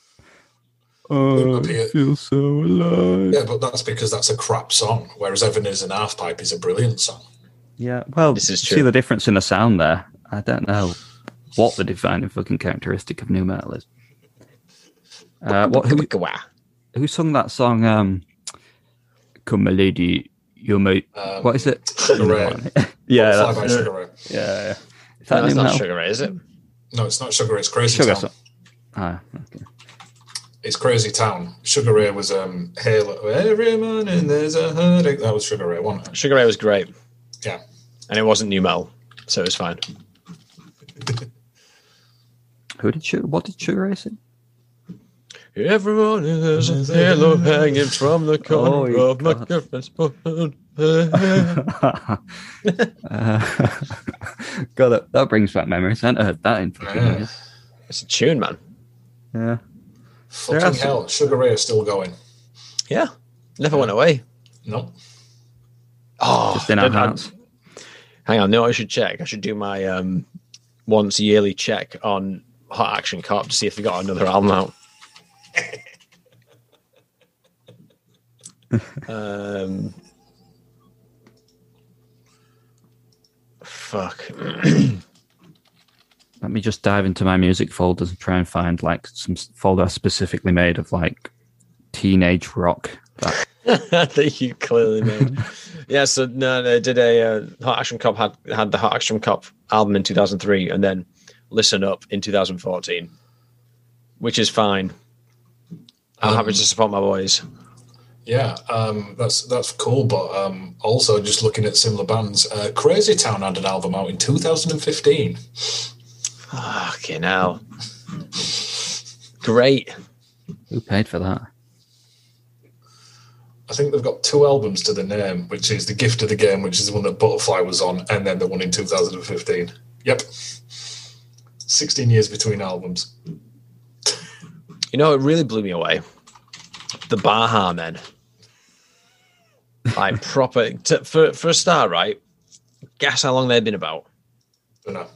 Oh, I P- feel so alive. Yeah, but that's because that's a crap song. Whereas Heaven Is a Halfpipe is a brilliant song. Yeah, well, This is true. see the difference in the sound there. I don't know what the defining fucking characteristic of nu metal is. Uh, what who who sung that song? Um, "Come, my lady, you're my." Um, what is it? Sugar Ray. yeah, Fly that's, by yeah, Sugar Ray. yeah. Is that that's new not metal? Sugar Ray, is it? No, it's not Sugar Ray. It's Crazy Sugar. Town. so- Ah, okay. It's Crazy Town. Sugar Ray was um Halo. Every morning there's a heartache. That was Sugar Ray, wasn't it? Sugar Ray was great, Yeah. and it wasn't new metal, so it was fine. Who did Sugar? What did Sugar Ray sing? Everyone has a halo hanging from the corner Oh, of my God. girlfriend's phone. God, that, that brings back memories. I hadn't heard that in fucking Yeah. years. It's a tune, man. Yeah. Fucking There are some- hell. Sugar Ray is still going. Yeah, never went away. No. Oh, Just in our did I- hearts. Hang on, no, I should check. I should do my um, once yearly check on Hot Action Cop to see if they got another album out. Um, fuck. Let me just dive into my music folders and try and find like some folder specifically made of like teenage rock. That, that you clearly made. yeah, so no, they did a uh, Hot Action Cop had had the Hot Action Cop album in 2003, and then Listen Up in 2014, which is fine. I'm happy Um, to support my boys. Yeah, um, that's that's cool. But um, also, just looking at similar bands, uh, Crazy Town had an album out in 2015. Fucking hell. Great. who paid for that? I think they've got two albums to the name, which is The Gift of the Game, which is the one that Butterfly was on, and then the one in 2015. Yep. 16 years between albums. You know, it really blew me away. The Baha Men. Like proper to, for for a start, right? Guess how long they've been about. Don't.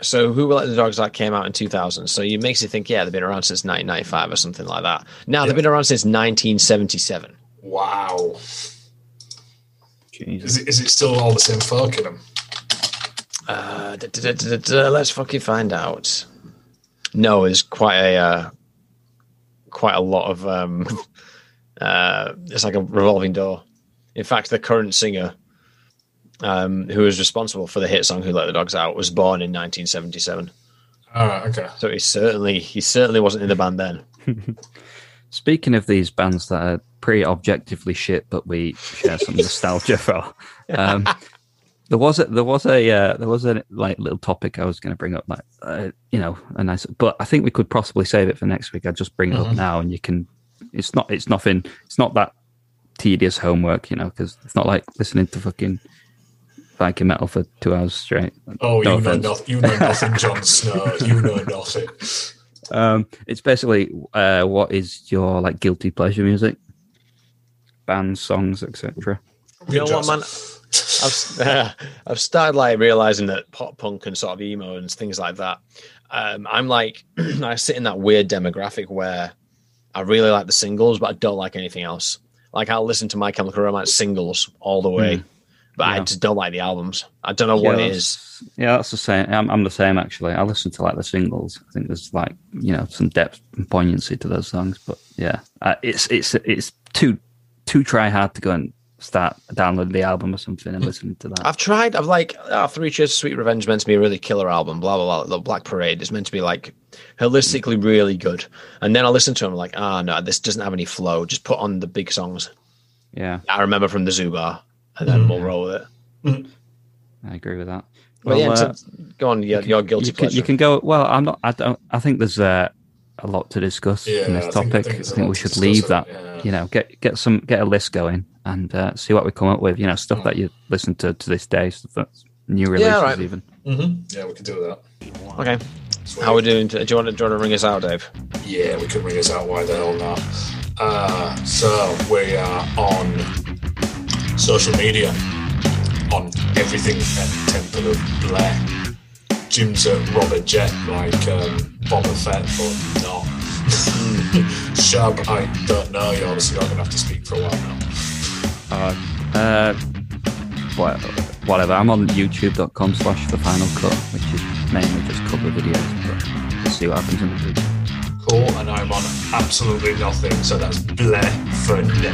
So who will let the dogs out came out in 2000. So it makes you think, yeah, they've been around since 1995 or something like that. Now Yeah. they've been around since 1977. Wow. Jesus. Is it, is it still all the same folk in them? Uh, da- da- da- da- da- let's fucking find out. No, there's quite a uh, quite a lot of um, uh, it's like a revolving door. In fact, the current singer, um, who was responsible for the hit song "Who Let the Dogs Out," was born in 1977. All right, okay. So he certainly he certainly wasn't in the band then. Speaking of these bands that are pretty objectively shit, but we share some nostalgia for, um, there was a there was a uh, there was a like little topic I was going to bring up, like uh, you know, a nice, but I think we could possibly save it for next week. I'd just bring it up Mhm. now, and you can. It's not. It's nothing. It's not that tedious homework, you know, because it's not like listening to fucking Viking metal for two hours straight. Oh, No you know offense. nothing. You know nothing, Jon Snow. You know nothing. Um, it's basically uh, what is your like guilty pleasure music, bands, songs, etc. You know what, man? I've, I've started like realizing that pop punk and sort of emo and things like that. Um, I'm like, I sit in that weird demographic where I really like the singles, but I don't like anything else. Like I'll listen to My Chemical Romance singles all the way, but I just don't like the albums. I don't know what yeah, it that's- Yeah, that's the same. I'm, I'm the same actually. I listen to like the singles. I think there's like you know some depth and poignancy to those songs. But yeah, uh, it's it's it's too too try hard to go and start downloading the album or something and listening to that. I've tried. I've like oh, Three Cheers Sweet Revenge is meant to be a really killer album. Blah blah blah. The Black Parade is meant to be like holistically really good. And then I listen to them like, ah no, this doesn't have any flow. Just put on the big songs. yeah, I remember from the Zubar, and then we'll roll with it. I agree with that. But yeah, Well, so- uh, go on. Your, your guilty you can, pleasure. you can go. Well, I'm not. I don't. I think there's uh, a lot to discuss in Yeah, this I think- I topic. I think think, there's a lot we should leave on that. it, yeah. You know, get get some get a list going and uh, see what we come up with. You know, stuff that you listen to to this day, stuff that's new releases right. even. hmm Yeah, we could do that. okay. Sweet. How are we doing? Do you want to do you want to ring us out, Dave? Yeah, we could ring us out. Why the hell not? Uh, so we are on social media, on everything at Temple of Blair. Jim's at Robert Jet, like um, Boba Fett, but not. Shab, I don't know. You're obviously not going to have to speak for a while now. Uh, what, whatever. I'm on youtube.com slash the final cut, which is mainly just cover videos. But we'll see what happens in the future. Cool, and I'm on absolutely nothing, so that's Blair for now.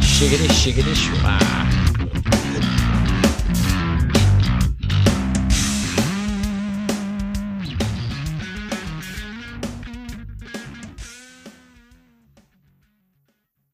Shiggity shiggity shwa.